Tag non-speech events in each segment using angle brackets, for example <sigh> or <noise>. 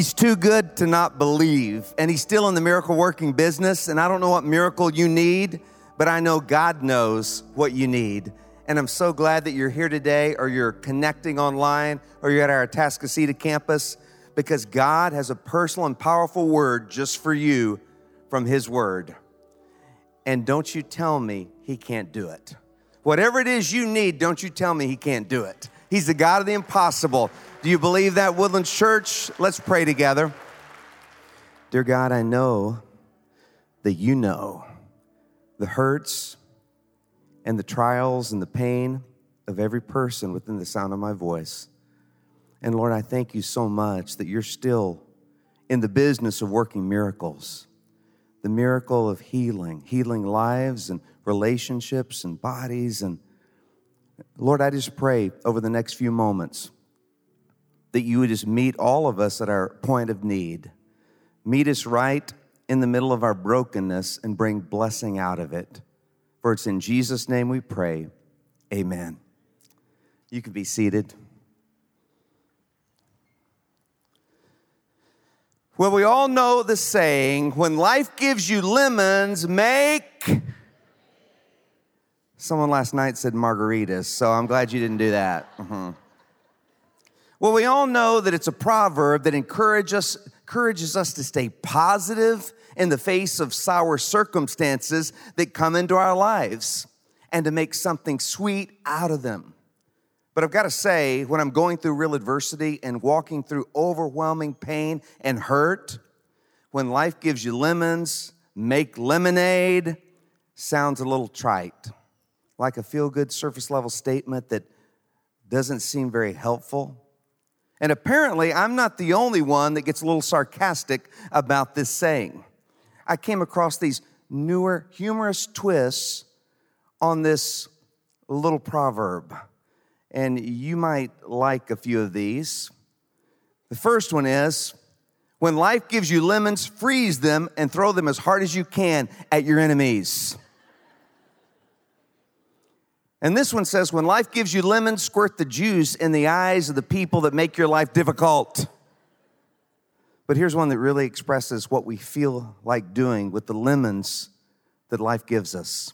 He's too good to not believe, and He's still in the miracle working business. And I don't know what miracle you need, but I know God knows what you need. And I'm so glad that you're here today, or you're connecting online, or you're at our Atascocita campus, because God has a personal and powerful word just for you from His Word. And don't you tell me He can't do it. Whatever it is you need, don't you tell me He can't do it. He's the God of the impossible. Do you believe that, Woodlands Church? Let's pray together. Dear God, I know that you know the hurts and the trials and the pain of every person within the sound of my voice. And Lord, I thank you so much that you're still in the business of working miracles the miracle of healing, healing lives and relationships and bodies. And Lord, I just pray over the next few moments that you would just meet all of us at our point of need. Meet us right in the middle of our brokenness and bring blessing out of it. For it's in Jesus' name we pray. Amen. You can be seated. Well, we all know the saying when life gives you lemons, make. Someone last night said margaritas, so I'm glad you didn't do that. Mm-hmm. Well, we all know that it's a proverb that encourage us, encourages us to stay positive in the face of sour circumstances that come into our lives and to make something sweet out of them. But I've got to say, when I'm going through real adversity and walking through overwhelming pain and hurt, when life gives you lemons, make lemonade sounds a little trite, like a feel good surface level statement that doesn't seem very helpful. And apparently, I'm not the only one that gets a little sarcastic about this saying. I came across these newer, humorous twists on this little proverb, and you might like a few of these. The first one is when life gives you lemons, freeze them and throw them as hard as you can at your enemies. And this one says, when life gives you lemons, squirt the juice in the eyes of the people that make your life difficult. But here's one that really expresses what we feel like doing with the lemons that life gives us.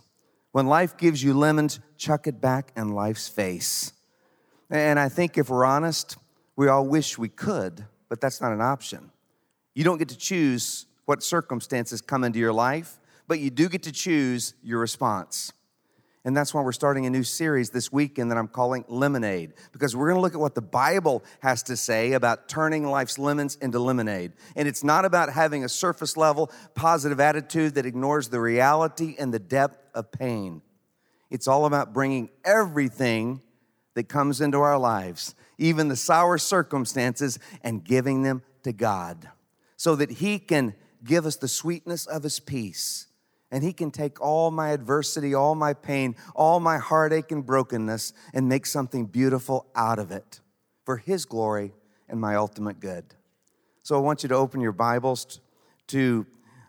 When life gives you lemons, chuck it back in life's face. And I think if we're honest, we all wish we could, but that's not an option. You don't get to choose what circumstances come into your life, but you do get to choose your response. And that's why we're starting a new series this weekend that I'm calling Lemonade, because we're going to look at what the Bible has to say about turning life's lemons into lemonade. And it's not about having a surface level positive attitude that ignores the reality and the depth of pain. It's all about bringing everything that comes into our lives, even the sour circumstances, and giving them to God so that He can give us the sweetness of His peace and He can take all my adversity, all my pain, all my heartache and brokenness and make something beautiful out of it for His glory and my ultimate good. So I want you to open your Bibles to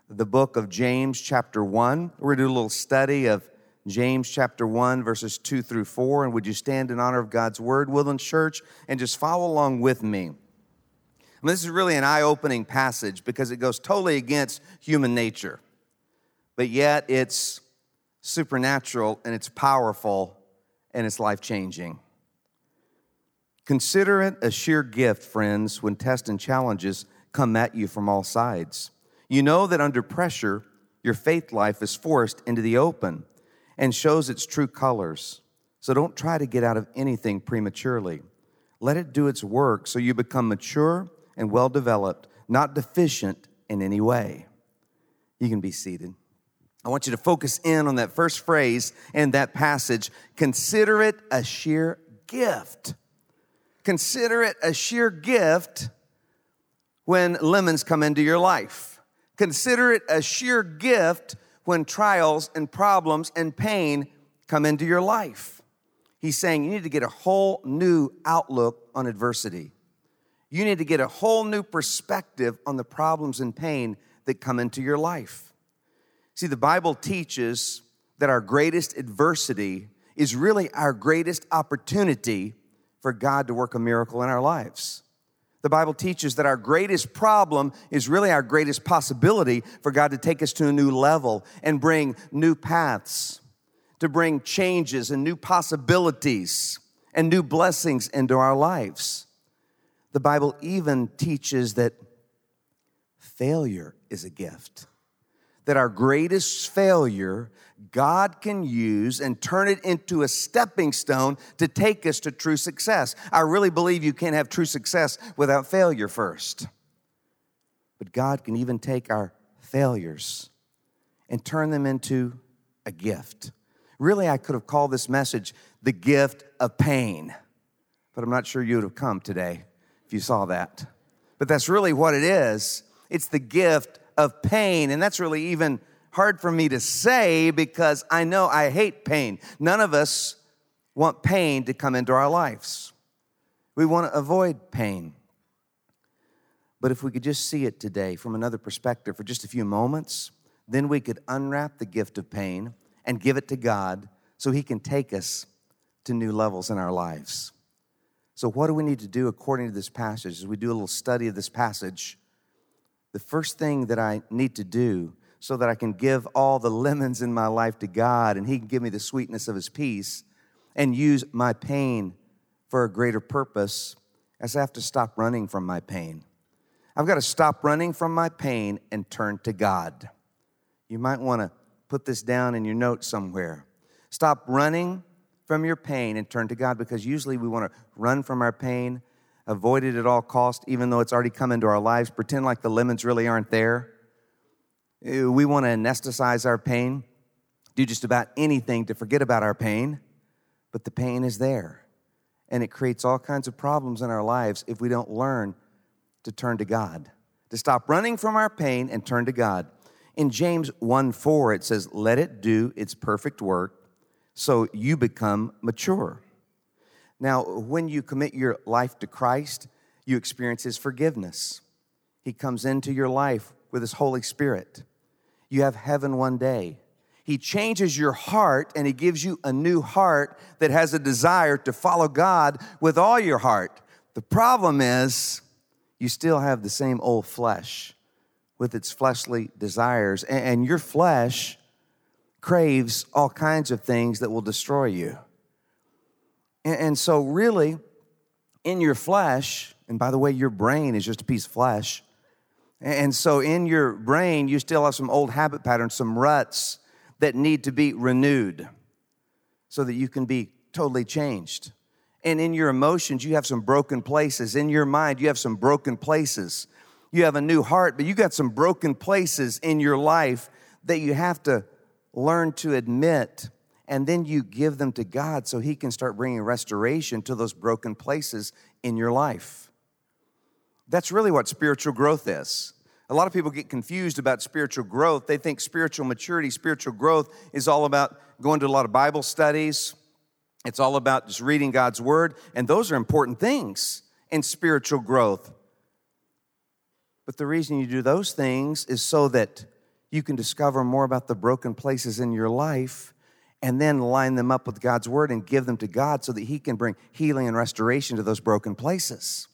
the book of James, chapter 1. We're going to do a little study of James chapter 1, verses 2 through 4. And would you stand in honor of God's word, Woodlands Church, and just follow along with me? I mean, this is really an eye opening passage because it goes totally against human nature but yet it's supernatural and it's powerful and it's life changing. Consider it a sheer gift, friends, when tests and challenges come at you from all sides. You know that under pressure, your faith life is forced into the open and shows its true colors. So don't try to get out of anything prematurely. Let it do its work so you become mature and well developed, not deficient in any way. You can be seated. I want you to focus in on that first phrase in that passage. Consider it a sheer gift. Consider it a sheer gift when lemons come into your life. Consider it a sheer gift when trials and problems and pain come into your life. He's saying you need to get a whole new outlook on adversity. You need to get a whole new perspective on the problems and pain that come into your life. See, the Bible teaches that our greatest adversity is really our greatest opportunity for God to work a miracle in our lives. The Bible teaches that our greatest problem is really our greatest possibility for God to take us to a new level and bring new paths, to bring changes and new possibilities and new blessings into our lives. The Bible even teaches that failure is a gift, that our greatest failure God can use and turn it into a stepping stone to take us to true success. I really believe you can't have true success without failure first. But God can even take our failures and turn them into a gift. Really, I could have called this message the gift of pain, but I'm not sure you would have come today if you saw that. But that's really what it is it's the gift of pain, and that's really even hard for me to say because I know I hate pain. None of us want pain to come into our lives. We want to avoid pain. But if we could just see it today from another perspective for just a few moments, then we could unwrap the gift of pain and give it to God so He can take us to new levels in our lives. So, what do we need to do according to this passage? As we do a little study of this passage, the first thing that I need to do so that I can give all the lemons in my life to God and He can give me the sweetness of His peace and use my pain for a greater purpose, as I have to stop running from my pain. I've got to stop running from my pain and turn to God. You might want to put this down in your notes somewhere. Stop running from your pain and turn to God because usually we want to run from our pain, avoid it at all cost, even though it's already come into our lives, pretend like the lemons really aren't there. We want to anesthetize our pain, do just about anything to forget about our pain, but the pain is there. And it creates all kinds of problems in our lives if we don't learn to turn to God, to stop running from our pain and turn to God. In James 1 4, it says, Let it do its perfect work so you become mature. Now, when you commit your life to Christ, you experience His forgiveness. He comes into your life with His Holy Spirit. You have heaven one day. He changes your heart and He gives you a new heart that has a desire to follow God with all your heart. The problem is, you still have the same old flesh with its fleshly desires, and your flesh craves all kinds of things that will destroy you. And so, really, in your flesh, and by the way, your brain is just a piece of flesh, and so in your brain, you still have some old habit patterns, some ruts that need to be renewed so that you can be totally changed. And in your emotions, you have some broken places. In your mind, you have some broken places. You have a new heart, but you got some broken places in your life that you have to learn to admit. And then you give them to God so He can start bringing restoration to those broken places in your life. That's really what spiritual growth is. A lot of people get confused about spiritual growth. They think spiritual maturity, spiritual growth is all about going to a lot of Bible studies. It's all about just reading God's word, and those are important things in spiritual growth. But the reason you do those things is so that you can discover more about the broken places in your life and then line them up with God's word and give them to God so that He can bring healing and restoration to those broken places.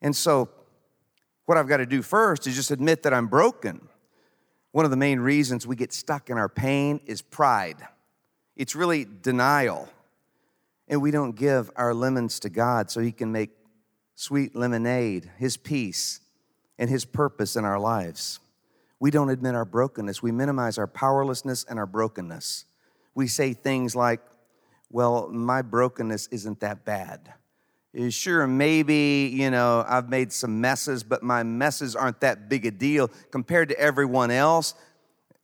And so, what I've got to do first is just admit that I'm broken. One of the main reasons we get stuck in our pain is pride, it's really denial. And we don't give our lemons to God so He can make sweet lemonade, His peace, and His purpose in our lives. We don't admit our brokenness. We minimize our powerlessness and our brokenness. We say things like, well, my brokenness isn't that bad. Eh, sure, maybe, you know, I've made some messes, but my messes aren't that big a deal compared to everyone else.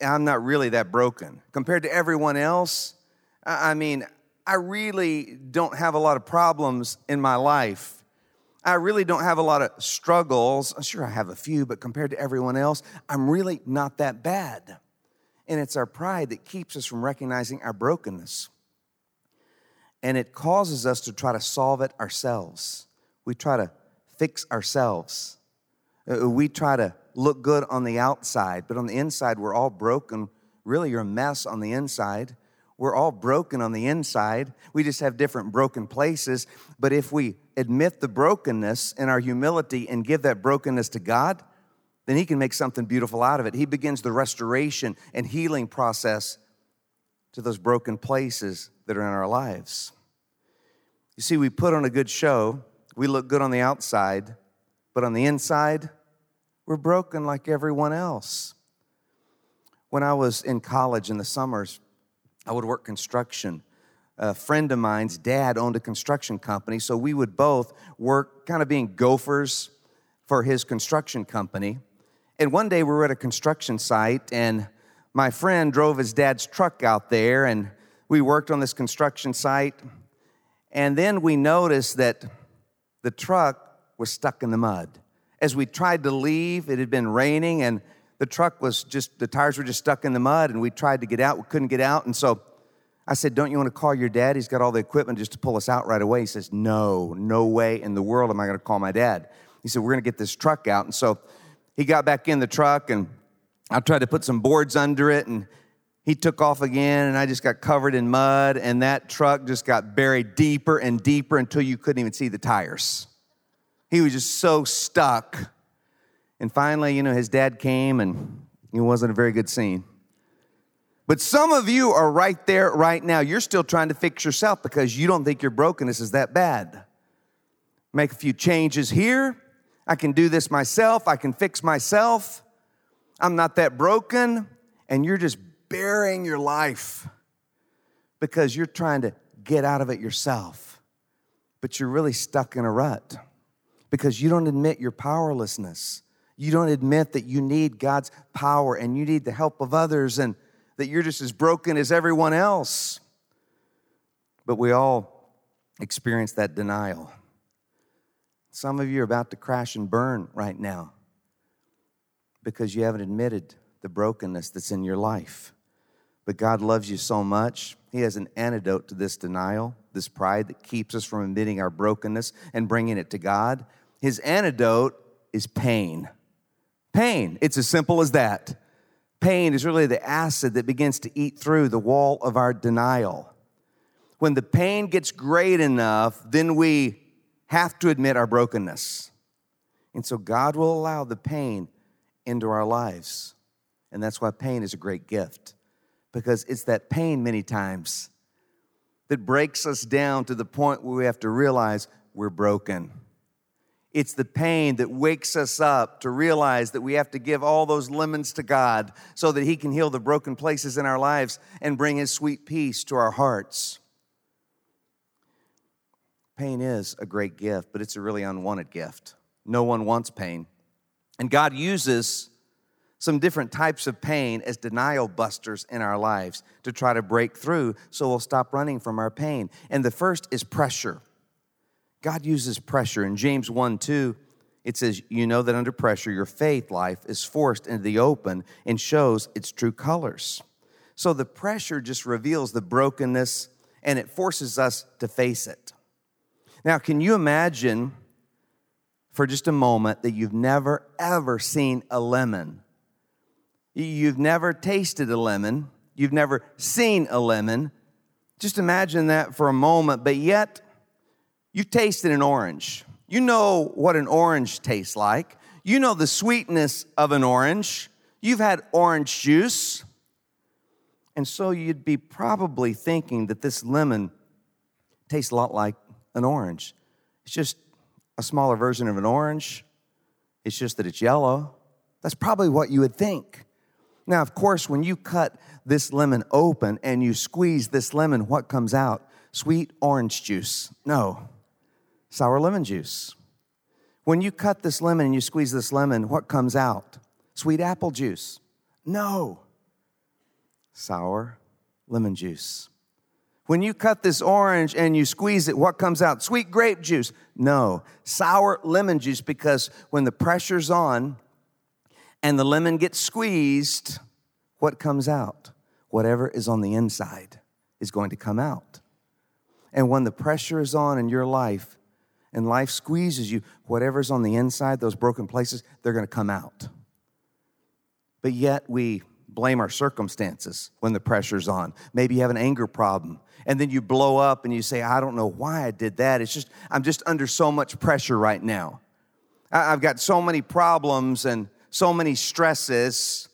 I'm not really that broken. Compared to everyone else, I mean, I really don't have a lot of problems in my life. I really don't have a lot of struggles. Sure, I have a few, but compared to everyone else, I'm really not that bad. And it's our pride that keeps us from recognizing our brokenness and it causes us to try to solve it ourselves. We try to fix ourselves. Uh, we try to look good on the outside, but on the inside, we're all broken. Really, you're a mess on the inside. We're all broken on the inside. We just have different broken places. But if we admit the brokenness in our humility and give that brokenness to God, then He can make something beautiful out of it. He begins the restoration and healing process to those broken places that are in our lives. You see, we put on a good show, we look good on the outside, but on the inside, we're broken like everyone else. When I was in college in the summers, I would work construction. A friend of mine's dad owned a construction company, so we would both work kind of being gophers for his construction company. And one day we were at a construction site, and my friend drove his dad's truck out there, and we worked on this construction site. And then we noticed that the truck was stuck in the mud. As we tried to leave, it had been raining, and the truck was just, the tires were just stuck in the mud, and we tried to get out. We couldn't get out. And so I said, Don't you want to call your dad? He's got all the equipment just to pull us out right away. He says, No, no way in the world am I going to call my dad. He said, We're going to get this truck out. And so he got back in the truck, and I tried to put some boards under it, and he took off again, and I just got covered in mud, and that truck just got buried deeper and deeper until you couldn't even see the tires. He was just so stuck and finally, you know, his dad came and it wasn't a very good scene. But some of you are right there right now. You're still trying to fix yourself because you don't think your brokenness is that bad. Make a few changes here. I can do this myself. I can fix myself. I'm not that broken. And you're just burying your life because you're trying to get out of it yourself. But you're really stuck in a rut because you don't admit your powerlessness you don't admit that you need God's power and you need the help of others and that you're just as broken as everyone else. But we all experience that denial. Some of you are about to crash and burn right now because you haven't admitted the brokenness that's in your life. But God loves you so much, He has an antidote to this denial, this pride that keeps us from admitting our brokenness and bringing it to God. His antidote is pain. Pain. It's as simple as that. Pain is really the acid that begins to eat through the wall of our denial. When the pain gets great enough, then we have to admit our brokenness. And so God will allow the pain into our lives. And that's why pain is a great gift, because it's that pain many times that breaks us down to the point where we have to realize we're broken. It's the pain that wakes us up to realize that we have to give all those lemons to God so that He can heal the broken places in our lives and bring His sweet peace to our hearts. Pain is a great gift, but it's a really unwanted gift. No one wants pain. And God uses some different types of pain as denial busters in our lives to try to break through so we'll stop running from our pain. And the first is pressure. God uses pressure. In James 1 2, it says, You know that under pressure, your faith life is forced into the open and shows its true colors. So the pressure just reveals the brokenness and it forces us to face it. Now, can you imagine for just a moment that you've never, ever seen a lemon? You've never tasted a lemon, you've never seen a lemon. Just imagine that for a moment, but yet, You've tasted an orange. You know what an orange tastes like. You know the sweetness of an orange. You've had orange juice. And so you'd be probably thinking that this lemon tastes a lot like an orange. It's just a smaller version of an orange. It's just that it's yellow. That's probably what you would think. Now, of course, when you cut this lemon open and you squeeze this lemon, what comes out? Sweet orange juice. No, sour lemon juice. When you cut this lemon and you squeeze this lemon, what comes out? Sweet apple juice. No. Sour lemon juice. When you cut this orange and you squeeze it, what comes out? Sweet grape juice. No, sour lemon juice because when the pressure's on and the lemon gets squeezed, what comes out? Whatever is on the inside is going to come out. And when the pressure is on in your life, and life squeezes you, whatever's on the inside, those broken places, they're going to come out. But yet we blame our circumstances when the pressure's on. Maybe you have an anger problem and then you blow up and you say, I don't know why I did that. It's just, I'm just under so much pressure right now. I've got so many problems and so many stresses.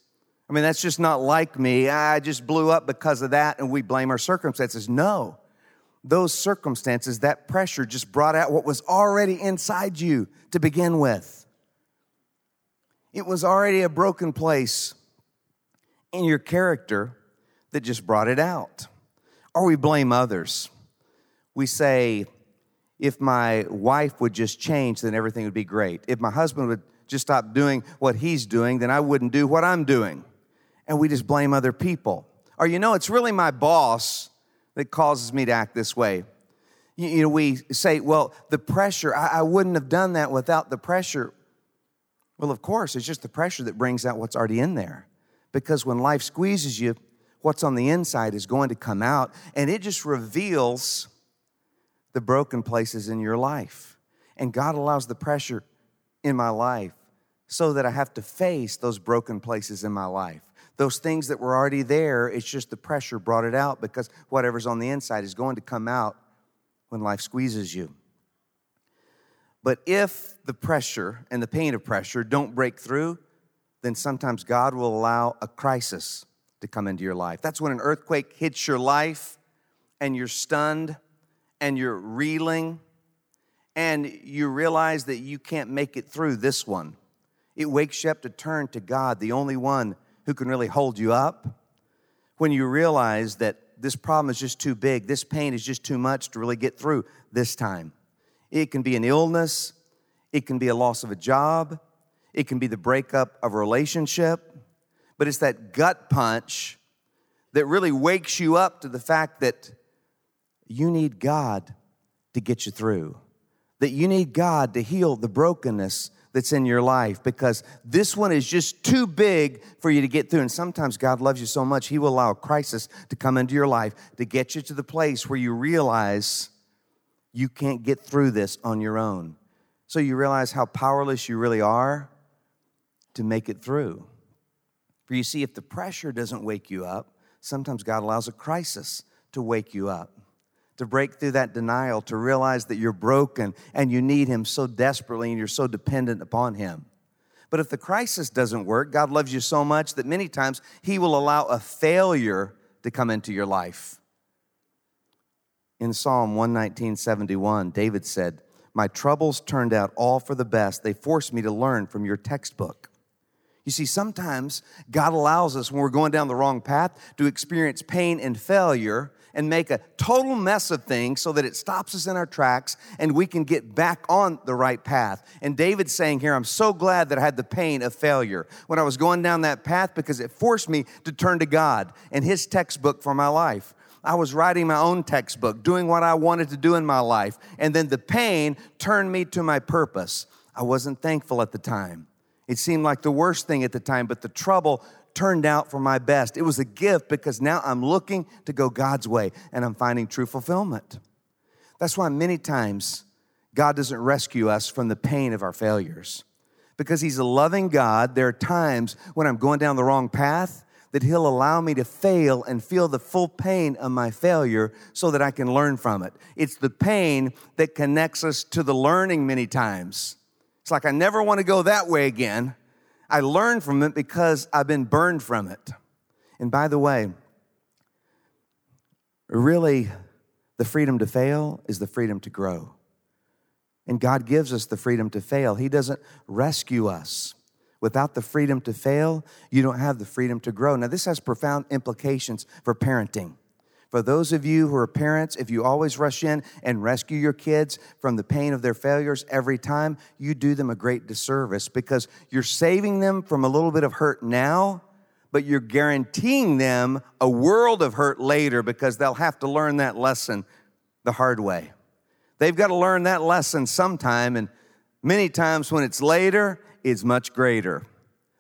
I mean, that's just not like me. I just blew up because of that and we blame our circumstances. No. Those circumstances, that pressure just brought out what was already inside you to begin with. It was already a broken place in your character that just brought it out. Or we blame others. We say, if my wife would just change, then everything would be great. If my husband would just stop doing what he's doing, then I wouldn't do what I'm doing. And we just blame other people. Or, you know, it's really my boss that causes me to act this way. You, you know, we say, well, the pressure, I, I wouldn't have done that without the pressure. Well, of course, it's just the pressure that brings out what's already in there. Because when life squeezes you, what's on the inside is going to come out, and it just reveals the broken places in your life. And God allows the pressure in my life so that I have to face those broken places in my life. Those things that were already there, it's just the pressure brought it out because whatever's on the inside is going to come out when life squeezes you. But if the pressure and the pain of pressure don't break through, then sometimes God will allow a crisis to come into your life. That's when an earthquake hits your life and you're stunned and you're reeling and you realize that you can't make it through this one. It wakes you up to turn to God, the only one who can really hold you up. When you realize that this problem is just too big, this pain is just too much to really get through this time. It can be an illness, it can be a loss of a job, it can be the breakup of a relationship, but it's that gut punch that really wakes you up to the fact that you need God to get you through, that you need God to heal the brokenness that's in your life because this one is just too big for you to get through. And sometimes God loves you so much, He will allow a crisis to come into your life to get you to the place where you realize you can't get through this on your own. So you realize how powerless you really are to make it through. For you see, if the pressure doesn't wake you up, sometimes God allows a crisis to wake you up, to break through that denial, to realize that you're broken and you need Him so desperately and you're so dependent upon Him. But if the crisis doesn't work, God loves you so much that many times He will allow a failure to come into your life. In Psalm 119, 71, David said, My troubles turned out all for the best. They forced me to learn from your textbook. You see, sometimes God allows us, when we're going down the wrong path, to experience pain and failure and make a total mess of things so that it stops us in our tracks and we can get back on the right path. And David's saying here, I'm so glad that I had the pain of failure when I was going down that path because it forced me to turn to God and His textbook for my life. I was writing my own textbook, doing what I wanted to do in my life, and then the pain turned me to my purpose. I wasn't thankful at the time. It seemed like the worst thing at the time, but the trouble turned out for my best. It was a gift because now I'm looking to go God's way and I'm finding true fulfillment. That's why many times God doesn't rescue us from the pain of our failures. Because He's a loving God, there are times when I'm going down the wrong path that He'll allow me to fail and feel the full pain of my failure so that I can learn from it. It's the pain that connects us to the learning many times. It's like I never want to go that way again. I learn from it because I've been burned from it. And by the way, really, the freedom to fail is the freedom to grow. And God gives us the freedom to fail. He doesn't rescue us. Without the freedom to fail, you don't have the freedom to grow. Now, this has profound implications for parenting. For those of you who are parents, if you always rush in and rescue your kids from the pain of their failures every time, you do them a great disservice because you're saving them from a little bit of hurt now, but you're guaranteeing them a world of hurt later because they'll have to learn that lesson the hard way. They've got to learn that lesson sometime, and many times when it's later, it's much greater.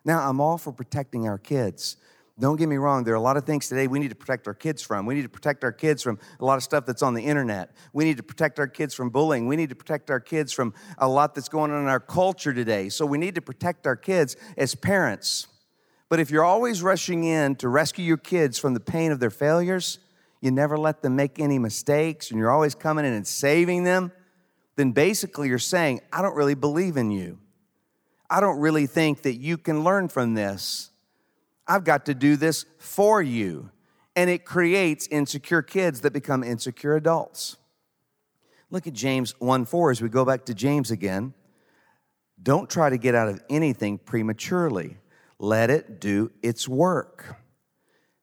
Now, I'm all for protecting our kids. Don't get me wrong, there are a lot of things today we need to protect our kids from. We need to protect our kids from a lot of stuff that's on the internet. We need to protect our kids from bullying. We need to protect our kids from a lot that's going on in our culture today. So we need to protect our kids as parents. But if you're always rushing in to rescue your kids from the pain of their failures, you never let them make any mistakes, and you're always coming in and saving them, then basically you're saying, I don't really believe in you. I don't really think that you can learn from this. I've got to do this for you. And it creates insecure kids that become insecure adults. Look at James 1 4 as we go back to James again. Don't try to get out of anything prematurely, let it do its work.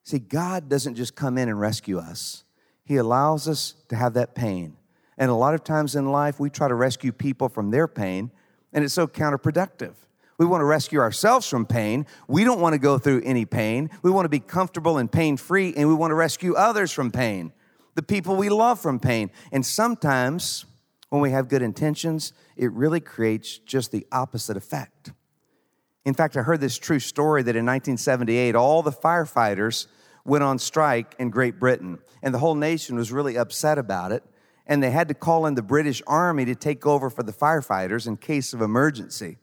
See, God doesn't just come in and rescue us, He allows us to have that pain. And a lot of times in life, we try to rescue people from their pain, and it's so counterproductive. We want to rescue ourselves from pain. We don't want to go through any pain. We want to be comfortable and pain free, and we want to rescue others from pain, the people we love from pain. And sometimes, when we have good intentions, it really creates just the opposite effect. In fact, I heard this true story that in 1978, all the firefighters went on strike in Great Britain, and the whole nation was really upset about it. And they had to call in the British Army to take over for the firefighters in case of emergency.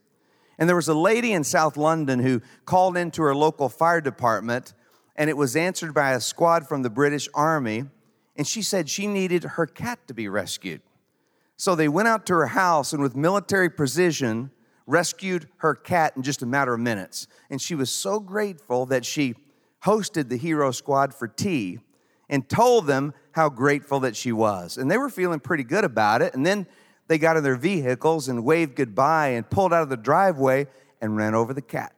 And there was a lady in South London who called into her local fire department, and it was answered by a squad from the British Army. And she said she needed her cat to be rescued. So they went out to her house and, with military precision, rescued her cat in just a matter of minutes. And she was so grateful that she hosted the hero squad for tea and told them how grateful that she was. And they were feeling pretty good about it. And then they got in their vehicles and waved goodbye and pulled out of the driveway and ran over the cat.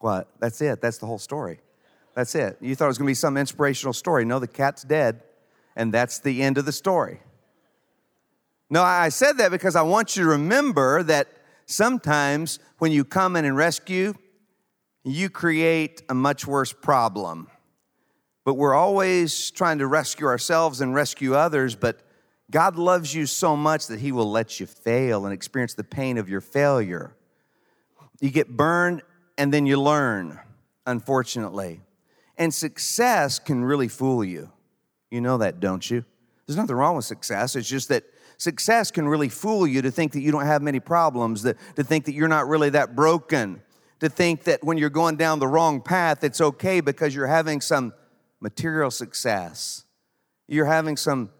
What? That's it. That's the whole story. That's it. You thought it was going to be some inspirational story. No, the cat's dead, and that's the end of the story. No, I said that because I want you to remember that sometimes when you come in and rescue, you create a much worse problem. But we're always trying to rescue ourselves and rescue others, but God loves you so much that He will let you fail and experience the pain of your failure. You get burned and then you learn, unfortunately. And success can really fool you. You know that, don't you? There's nothing wrong with success. It's just that success can really fool you to think that you don't have many problems, that, to think that you're not really that broken, to think that when you're going down the wrong path, it's okay because you're having some material success, you're having some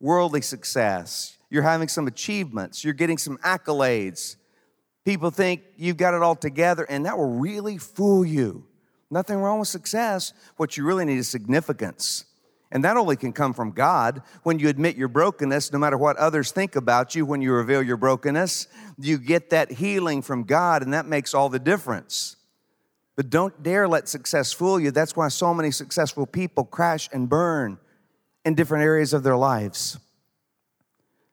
worldly success, you're having some achievements, you're getting some accolades. People think you've got it all together, and that will really fool you. Nothing wrong with success. What you really need is significance. And that only can come from God. When you admit your brokenness, no matter what others think about you, when you reveal your brokenness, you get that healing from God, and that makes all the difference. But don't dare let success fool you. That's why so many successful people crash and burn in different areas of their lives.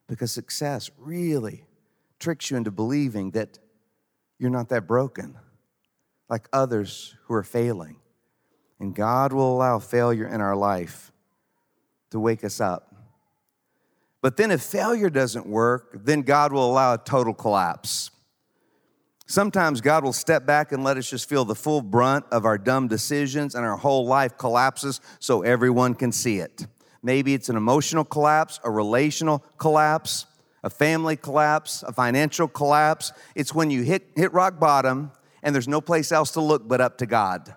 Because success really tricks you into believing that you're not that broken like others who are failing. And God will allow failure in our life to wake us up. But then, if failure doesn't work, then God will allow a total collapse. Sometimes God will step back and let us just feel the full brunt of our dumb decisions, and our whole life collapses so everyone can see it. Maybe it's an emotional collapse, a relational collapse, a family collapse, a financial collapse. It's when you hit, hit rock bottom and there's no place else to look but up to God.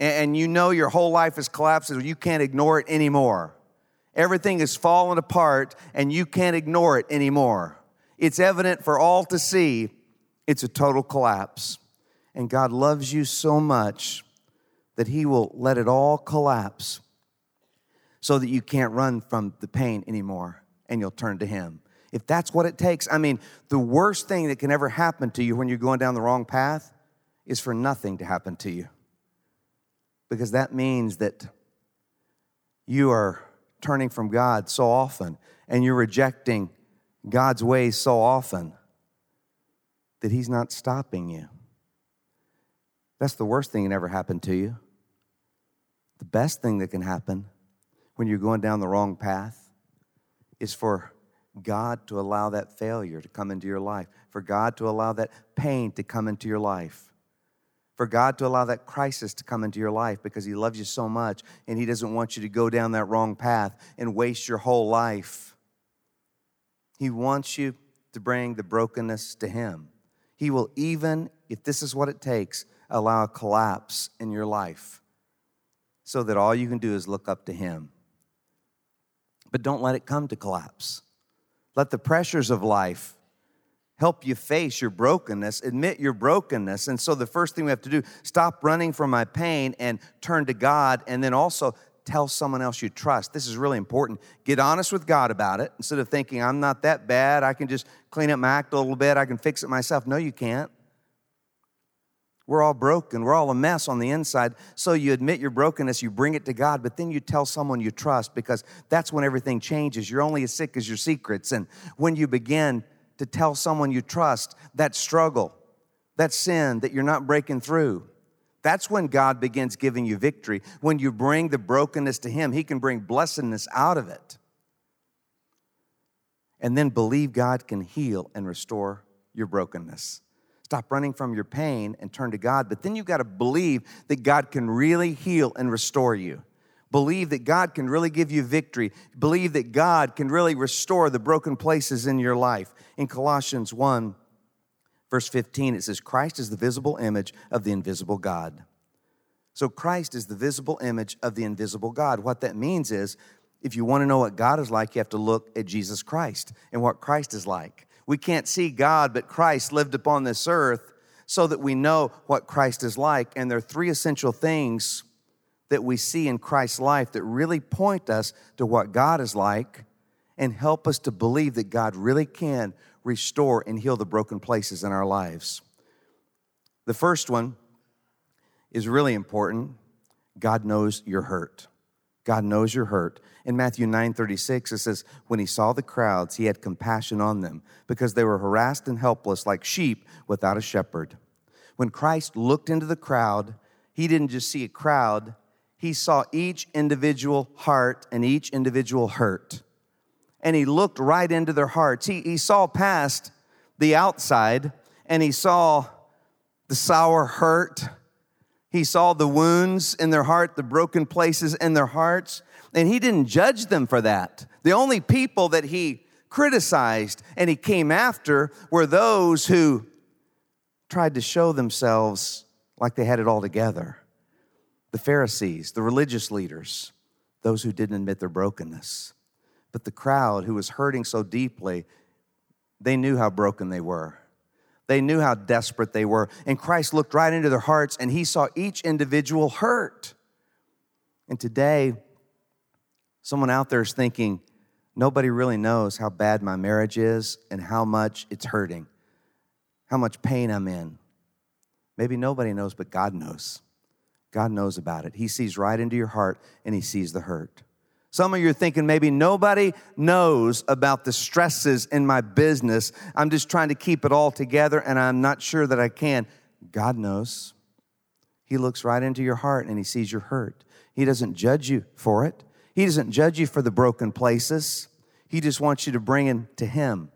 And you know your whole life is collapsing, you can't ignore it anymore. Everything is falling apart, and you can't ignore it anymore. It's evident for all to see. It's a total collapse. And God loves you so much that He will let it all collapse so that you can't run from the pain anymore and you'll turn to Him if that's what it takes. I mean, the worst thing that can ever happen to you when you're going down the wrong path is for nothing to happen to you. Because that means that you are turning from God so often and you're rejecting God's ways so often that He's not stopping you. That's the worst thing that ever happened to you. The best thing that can happen when you're going down the wrong path is for God to allow that failure to come into your life, for God to allow that pain to come into your life, for God to allow that crisis to come into your life because He loves you so much and He doesn't want you to go down that wrong path and waste your whole life. He wants you to bring the brokenness to Him. He will even, if this is what it takes, allow a collapse in your life so that all you can do is look up to Him. But don't let it come to collapse. Let the pressures of life help you face your brokenness, admit your brokenness. And so the first thing we have to do, stop running from my pain and turn to God and then also tell someone else you trust. This is really important. Get honest with God about it instead of thinking I'm not that bad, I can just clean up my act a little bit, I can fix it myself. No, you can't. We're all broken. We're all a mess on the inside. So you admit your brokenness, you bring it to God, but then you tell someone you trust because that's when everything changes. You're only as sick as your secrets. And when you begin to tell someone you trust that struggle, that sin that you're not breaking through. That's when God begins giving you victory. When you bring the brokenness to Him, He can bring blessedness out of it. And then believe God can heal and restore your brokenness. Stop running from your pain and turn to God. But then you've got to believe that God can really heal and restore you. Believe that God can really give you victory. Believe that God can really restore the broken places in your life. In Colossians 1, verse 15, it says, Christ is the visible image of the invisible God. So Christ is the visible image of the invisible God. What that means is, if you want to know what God is like, you have to look at Jesus Christ and what Christ is like. We can't see God, but Christ lived upon this earth so that we know what Christ is like. And there are three essential things that we see in Christ's life that really point us to what God is like and help us to believe that God really can restore and heal the broken places in our lives. The first one is really important. God knows your hurt. God knows your hurt. In Matthew 9 36, it says, When he saw the crowds, he had compassion on them because they were harassed and helpless like sheep without a shepherd. When Christ looked into the crowd, he didn't just see a crowd, he saw each individual heart and each individual hurt. And he looked right into their hearts. He, he saw past the outside and he saw the sour hurt. He saw the wounds in their heart, the broken places in their hearts, and he didn't judge them for that. The only people that he criticized and he came after were those who tried to show themselves like they had it all together the Pharisees, the religious leaders, those who didn't admit their brokenness. But the crowd who was hurting so deeply, they knew how broken they were. They knew how desperate they were. And Christ looked right into their hearts and he saw each individual hurt. And today, someone out there is thinking, nobody really knows how bad my marriage is and how much it's hurting, how much pain I'm in. Maybe nobody knows, but God knows. God knows about it. He sees right into your heart and He sees the hurt. Some of you are thinking maybe nobody knows about the stresses in my business. I'm just trying to keep it all together and I'm not sure that I can. God knows. He looks right into your heart and He sees your hurt. He doesn't judge you for it, He doesn't judge you for the broken places. He just wants you to bring it to Him,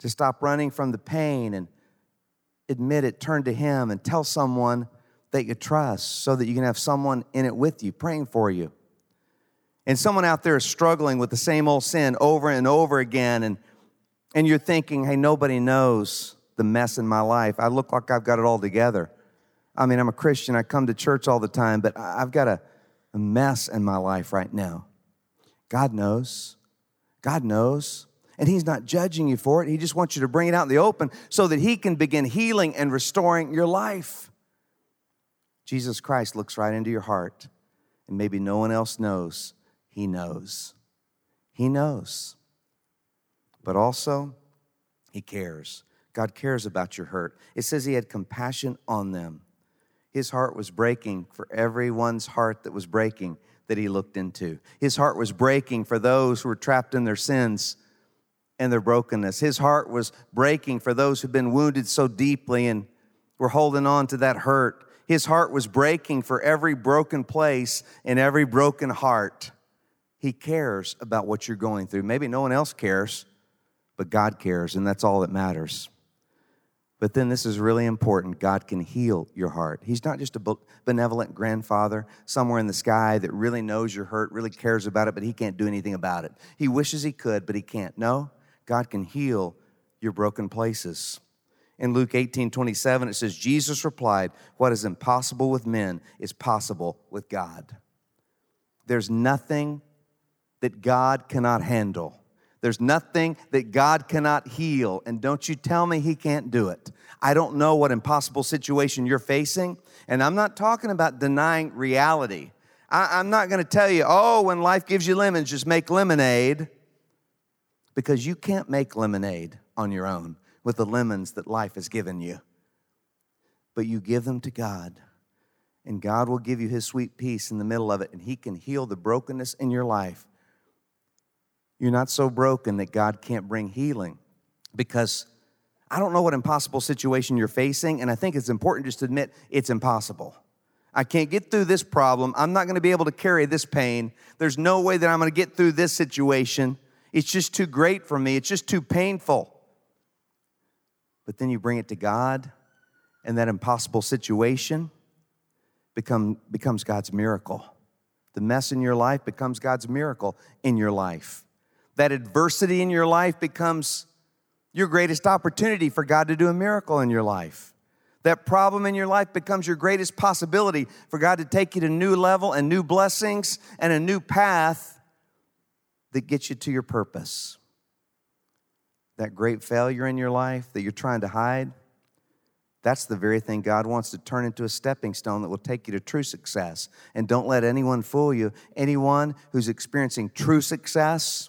to stop running from the pain and admit it, turn to Him, and tell someone that you trust so that you can have someone in it with you praying for you. And someone out there is struggling with the same old sin over and over again, and, and you're thinking, hey, nobody knows the mess in my life. I look like I've got it all together. I mean, I'm a Christian, I come to church all the time, but I've got a, a mess in my life right now. God knows. God knows. And He's not judging you for it. He just wants you to bring it out in the open so that He can begin healing and restoring your life. Jesus Christ looks right into your heart, and maybe no one else knows. He knows. He knows. But also, He cares. God cares about your hurt. It says He had compassion on them. His heart was breaking for everyone's heart that was breaking that He looked into. His heart was breaking for those who were trapped in their sins and their brokenness. His heart was breaking for those who've been wounded so deeply and were holding on to that hurt his heart was breaking for every broken place and every broken heart. He cares about what you're going through. Maybe no one else cares, but God cares, and that's all that matters. But then this is really important God can heal your heart. He's not just a benevolent grandfather somewhere in the sky that really knows your hurt, really cares about it, but he can't do anything about it. He wishes he could, but he can't. No, God can heal your broken places. In Luke 18 27, it says, Jesus replied, What is impossible with men is possible with God. There's nothing that God cannot handle. There's nothing that God cannot heal. And don't you tell me He can't do it. I don't know what impossible situation you're facing. And I'm not talking about denying reality. I, am not going to tell you, oh, when life gives you lemons, just make lemonade. Because you can't make lemonade on your own with the lemons that life has given you. But you give them to God, and God will give you His sweet peace in the middle of it, and He can heal the brokenness in your life. You're not so broken that God can't bring healing because I don't know what impossible situation you're facing, and I think it's important just to admit it's impossible. I can't get through this problem. I'm not going to be able to carry this pain. There's no way that I'm going to get through this situation. It's just too great for me. It's just too painful. But then you bring it to God, and that impossible situation become, becomes God's miracle. The mess in your life becomes God's miracle in your life. That adversity in your life becomes your greatest opportunity for God to do a miracle in your life. That problem in your life becomes your greatest possibility for God to take you to a new level and new blessings and a new path that gets you to your purpose. That great failure in your life that you're trying to hide, that's the very thing God wants to turn into a stepping stone that will take you to true success. And don't let anyone fool you. Anyone who's experiencing true success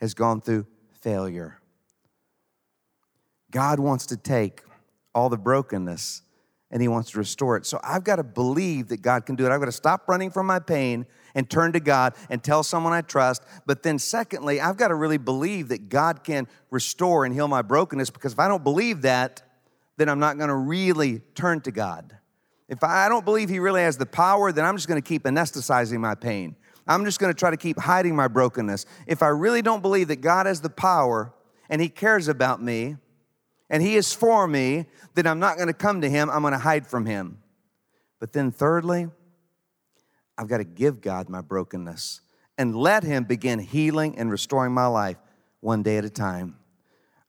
has gone through failure. God wants to take all the brokenness and He wants to restore it. So I've got to believe that God can do it. I've got to stop running from my pain and turn to God and tell someone I trust. But then, secondly, I've got to really believe that God can restore and heal my brokenness because if I don't believe that, then I'm not going to really turn to God. If I don't believe He really has the power, then I'm just going to keep anesthetizing my pain. I'm just going to try to keep hiding my brokenness. If I really don't believe that God has the power and He cares about me, and He is for me, then I'm not going to come to Him, I'm going to hide from Him. But then, thirdly, I've got to give God my brokenness and let Him begin healing and restoring my life one day at a time.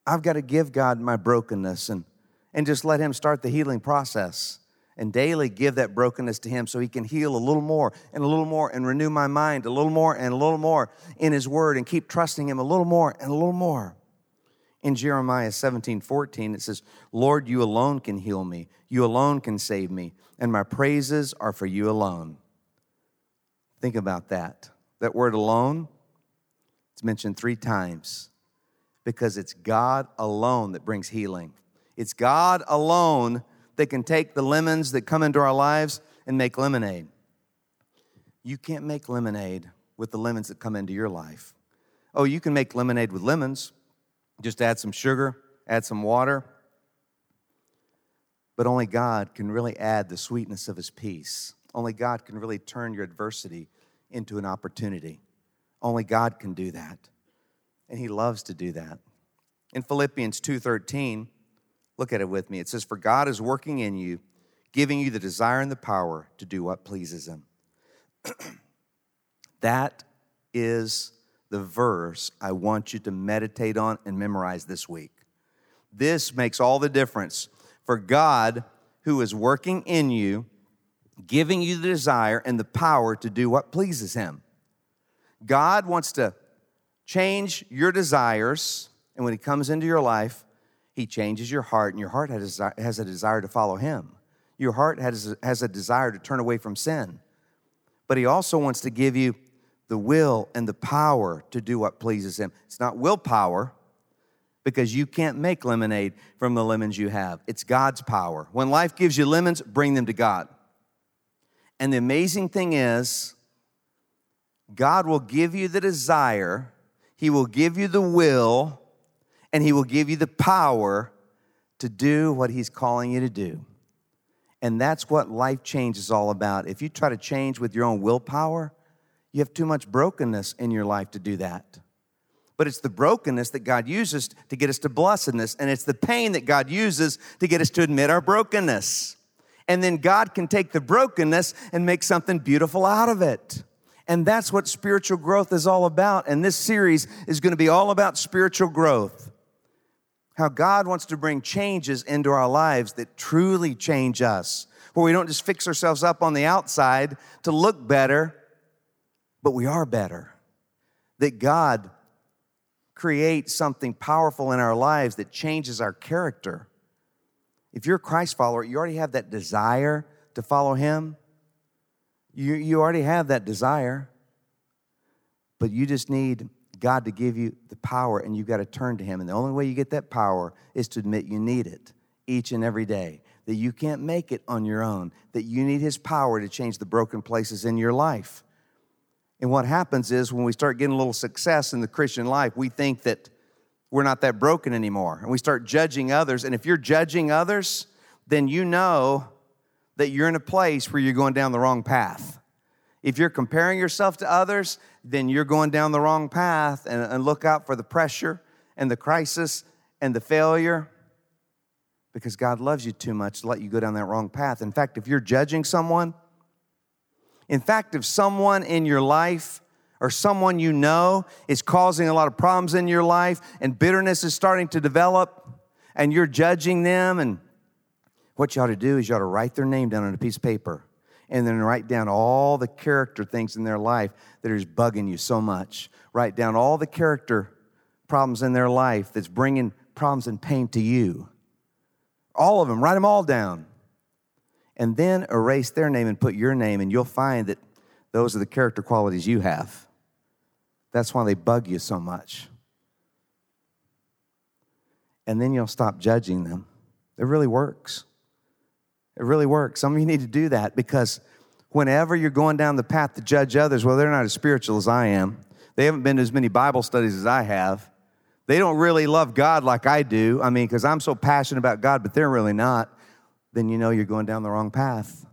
I've got to give God my brokenness and, and just let Him start the healing process and daily give that brokenness to Him so He can heal a little more and a little more and renew my mind a little more and a little more in His Word and keep trusting Him a little more and a little more. In Jeremiah 17, 14, it says, Lord, you alone can heal me. You alone can save me, and my praises are for you alone. Think about that. That word alone, it's mentioned three times because it's God alone that brings healing. It's God alone that can take the lemons that come into our lives and make lemonade. You can't make lemonade with the lemons that come into your life. Oh, you can make lemonade with lemons, just add some sugar, add some water. But only God can really add the sweetness of His peace. Only God can really turn your adversity into an opportunity. Only God can do that. And He loves to do that. In Philippians 2:13, look at it with me. It says, For God is working in you, giving you the desire and the power to do what pleases Him. <clears throat> that is the verse I want you to meditate on and memorize this week. This makes all the difference. For God, who is working in you, giving you the desire and the power to do what pleases Him. God wants to change your desires, and when He comes into your life, He changes your heart, and your heart has a desire to follow Him. Your heart has a desire to turn away from sin. But He also wants to give you the will and the power to do what pleases Him. It's not willpower because you can't make lemonade from the lemons you have. It's God's power. When life gives you lemons, bring them to God. And the amazing thing is, God will give you the desire, He will give you the will, and He will give you the power to do what He's calling you to do. And that's what life change is all about. If you try to change with your own willpower, you have too much brokenness in your life to do that. But it's the brokenness that God uses to get us to blessedness, and it's the pain that God uses to get us to admit our brokenness. And then God can take the brokenness and make something beautiful out of it. And that's what spiritual growth is all about. And this series is going to be all about spiritual growth. How God wants to bring changes into our lives that truly change us, where we don't just fix ourselves up on the outside to look better, but we are better. That God creates something powerful in our lives that changes our character. If you're a Christ follower, you already have that desire to follow Him. You, you already have that desire, but you just need God to give you the power, and you've got to turn to Him. And the only way you get that power is to admit you need it each and every day, that you can't make it on your own, that you need His power to change the broken places in your life. And what happens is when we start getting a little success in the Christian life, we think that we're not that broken anymore. And we start judging others. And if you're judging others, then you know that you're in a place where you're going down the wrong path. If you're comparing yourself to others, then you're going down the wrong path and, and look out for the pressure and the crisis and the failure because God loves you too much to let you go down that wrong path. In fact, if you're judging someone, in fact, if someone in your life or someone you know is causing a lot of problems in your life and bitterness is starting to develop and you're judging them, and what you ought to do is you ought to write their name down on a piece of paper and then write down all the character things in their life that are just bugging you so much. Write down all the character problems in their life that's bringing problems and pain to you. All of them, write them all down. And then erase their name and put your name, and you'll find that those are the character qualities you have. That's why they bug you so much. And then you'll stop judging them. It really works. It really works. Some of you need to do that because whenever you're going down the path to judge others, well, they're not as spiritual as I am. They haven't been to as many Bible studies as I have. They don't really love God like I do. I mean, because I'm so passionate about God, but they're really not. Then you know you're going down the wrong path.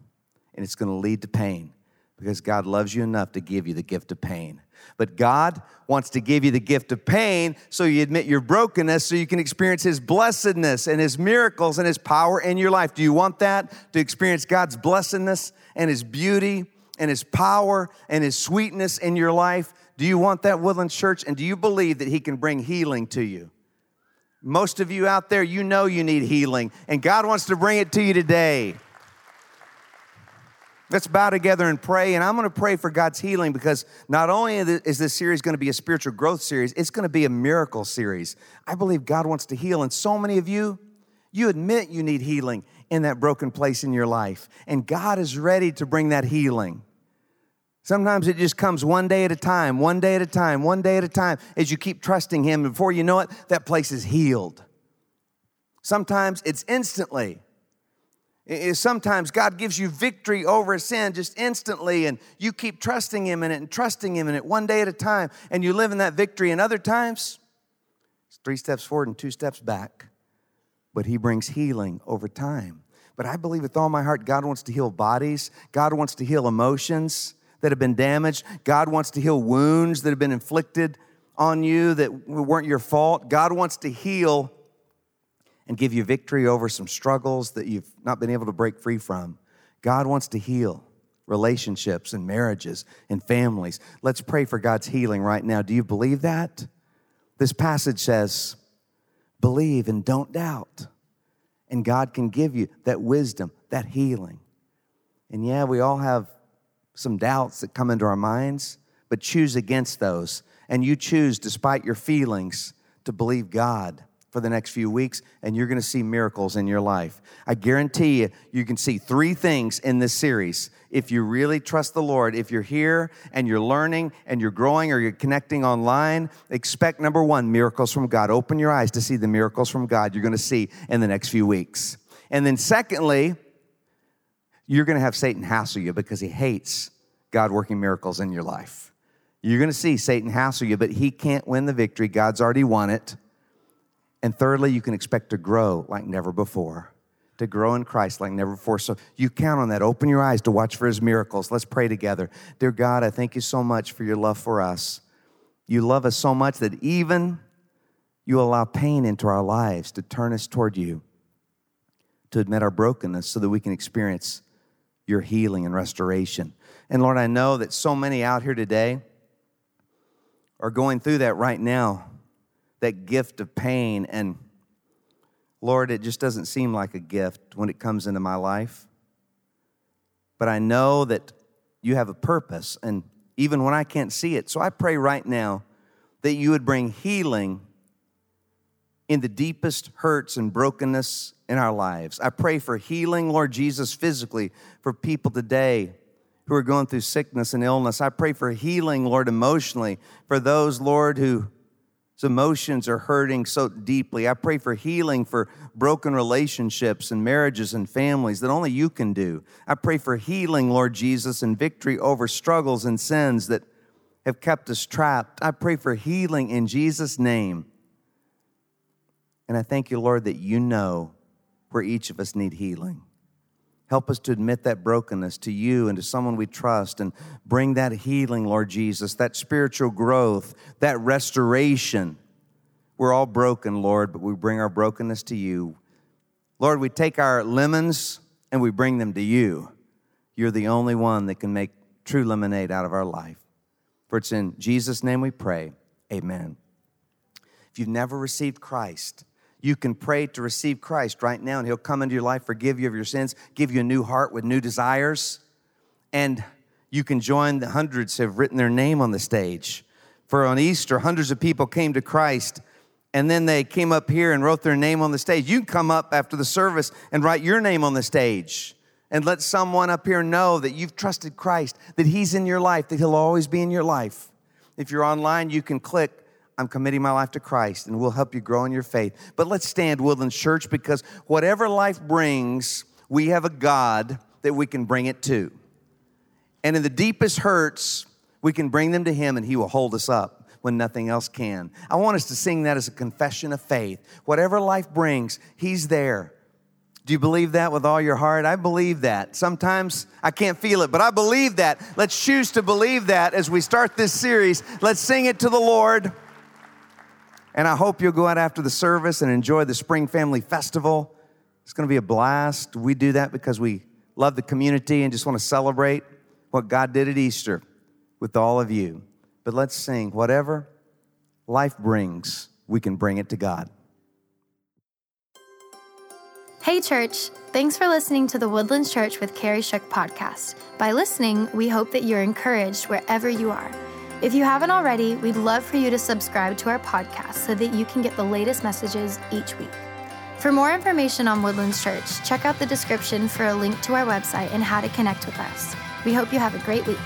And it's going to lead to pain because God loves you enough to give you the gift of pain. But God wants to give you the gift of pain so you admit your brokenness so you can experience His blessedness and His miracles and His power in your life. Do you want that? To experience God's blessedness and His beauty and His power and His sweetness in your life? Do you want that, Woodlands Church? And do you believe that He can bring healing to you? Most of you out there, you know you need healing, and God wants to bring it to you today. Let's bow together and pray. And I'm going to pray for God's healing because not only is this series going to be a spiritual growth series, it's going to be a miracle series. I believe God wants to heal. And so many of you, you admit you need healing in that broken place in your life. And God is ready to bring that healing. Sometimes it just comes one day at a time, one day at a time, one day at a time as you keep trusting Him. Before you know it, that place is healed. Sometimes it's instantly. Is sometimes God gives you victory over sin just instantly, and you keep trusting Him in it and trusting Him in it one day at a time, and you live in that victory. And other times, it's three steps forward and two steps back. But He brings healing over time. But I believe with all my heart, God wants to heal bodies, God wants to heal emotions that have been damaged, God wants to heal wounds that have been inflicted on you that weren't your fault. God wants to heal and give you victory over some struggles that you've not been able to break free from. God wants to heal relationships and marriages and families. Let's pray for God's healing right now. Do you believe that? This passage says, believe and don't doubt. And God can give you that wisdom, that healing. And yeah, we all have some doubts that come into our minds, but choose against those. And you choose, despite your feelings, to believe God for the next few weeks, and you're going to see miracles in your life. I guarantee you, you can see three things in this series. If you really trust the Lord, if you're here and you're learning and you're growing or you're connecting online, expect number one, miracles from God. Open your eyes to see the miracles from God you're going to see in the next few weeks. And then, secondly, you're going to have Satan hassle you because he hates God working miracles in your life. You're going to see Satan hassle you, but he can't win the victory. God's already won it. And thirdly, you can expect to grow like never before, to grow in Christ like never before. So you count on that. Open your eyes to watch for his miracles. Let's pray together. Dear God, I thank you so much for your love for us. You love us so much that even you allow pain into our lives to turn us toward you, to admit our brokenness so that we can experience your healing and restoration. And Lord, I know that so many out here today are going through that right now that gift of pain and Lord, it just doesn't seem like a gift when it comes into my life. But I know that you have a purpose, and even when I can't see it. So I pray right now that you would bring healing in the deepest hurts and brokenness in our lives. I pray for healing, Lord Jesus, physically for people today who are going through sickness and illness. I pray for healing, Lord, emotionally for those, Lord, who emotions are hurting so deeply. I pray for healing for broken relationships and marriages and families that only you can do. I pray for healing, Lord Jesus, and victory over struggles and sins that have kept us trapped. I pray for healing in Jesus' name. And I thank you, Lord, that you know where each of us need healing. Help us to admit that brokenness to you and to someone we trust and bring that healing, Lord Jesus, that spiritual growth, that restoration. We're all broken, Lord, but we bring our brokenness to you. Lord, we take our lemons and we bring them to you. You're the only one that can make true lemonade out of our life. For it's in Jesus' name we pray. Amen. If you've never received Christ, you can pray to receive Christ right now, and He'll come into your life, forgive you of your sins, give you a new heart with new desires. And you can join the hundreds have written their name on the stage. For on Easter, hundreds of people came to Christ, and then they came up here and wrote their name on the stage. You can come up after the service and write your name on the stage and let someone up here know that you've trusted Christ, that He's in your life, that He'll always be in your life. If you're online, you can click I'm committing my life to Christ, and we'll help you grow in your faith. But let's stand, Woodlands Church, because whatever life brings, we have a God that we can bring it to. And in the deepest hurts, we can bring them to Him, and He will hold us up when nothing else can. I want us to sing that as a confession of faith. Whatever life brings, He's there. Do you believe that with all your heart? I believe that. Sometimes I can't feel it, but I believe that. Let's choose to believe that as we start this series. Let's sing it to the Lord. And I hope you'll go out after the service and enjoy the Spring Family Festival. It's going to be a blast. We do that because we love the community and just want to celebrate what God did at Easter with all of you. But let's sing whatever life brings, we can bring it to God. Hey, church. Thanks for listening to the Woodlands Church with Kerry Shook podcast. By listening, we hope that you're encouraged wherever you are. If you haven't already, we'd love for you to subscribe to our podcast so that you can get the latest messages each week. For more information on Woodlands Church, check out the description for a link to our website and how to connect with us. We hope you have a great week.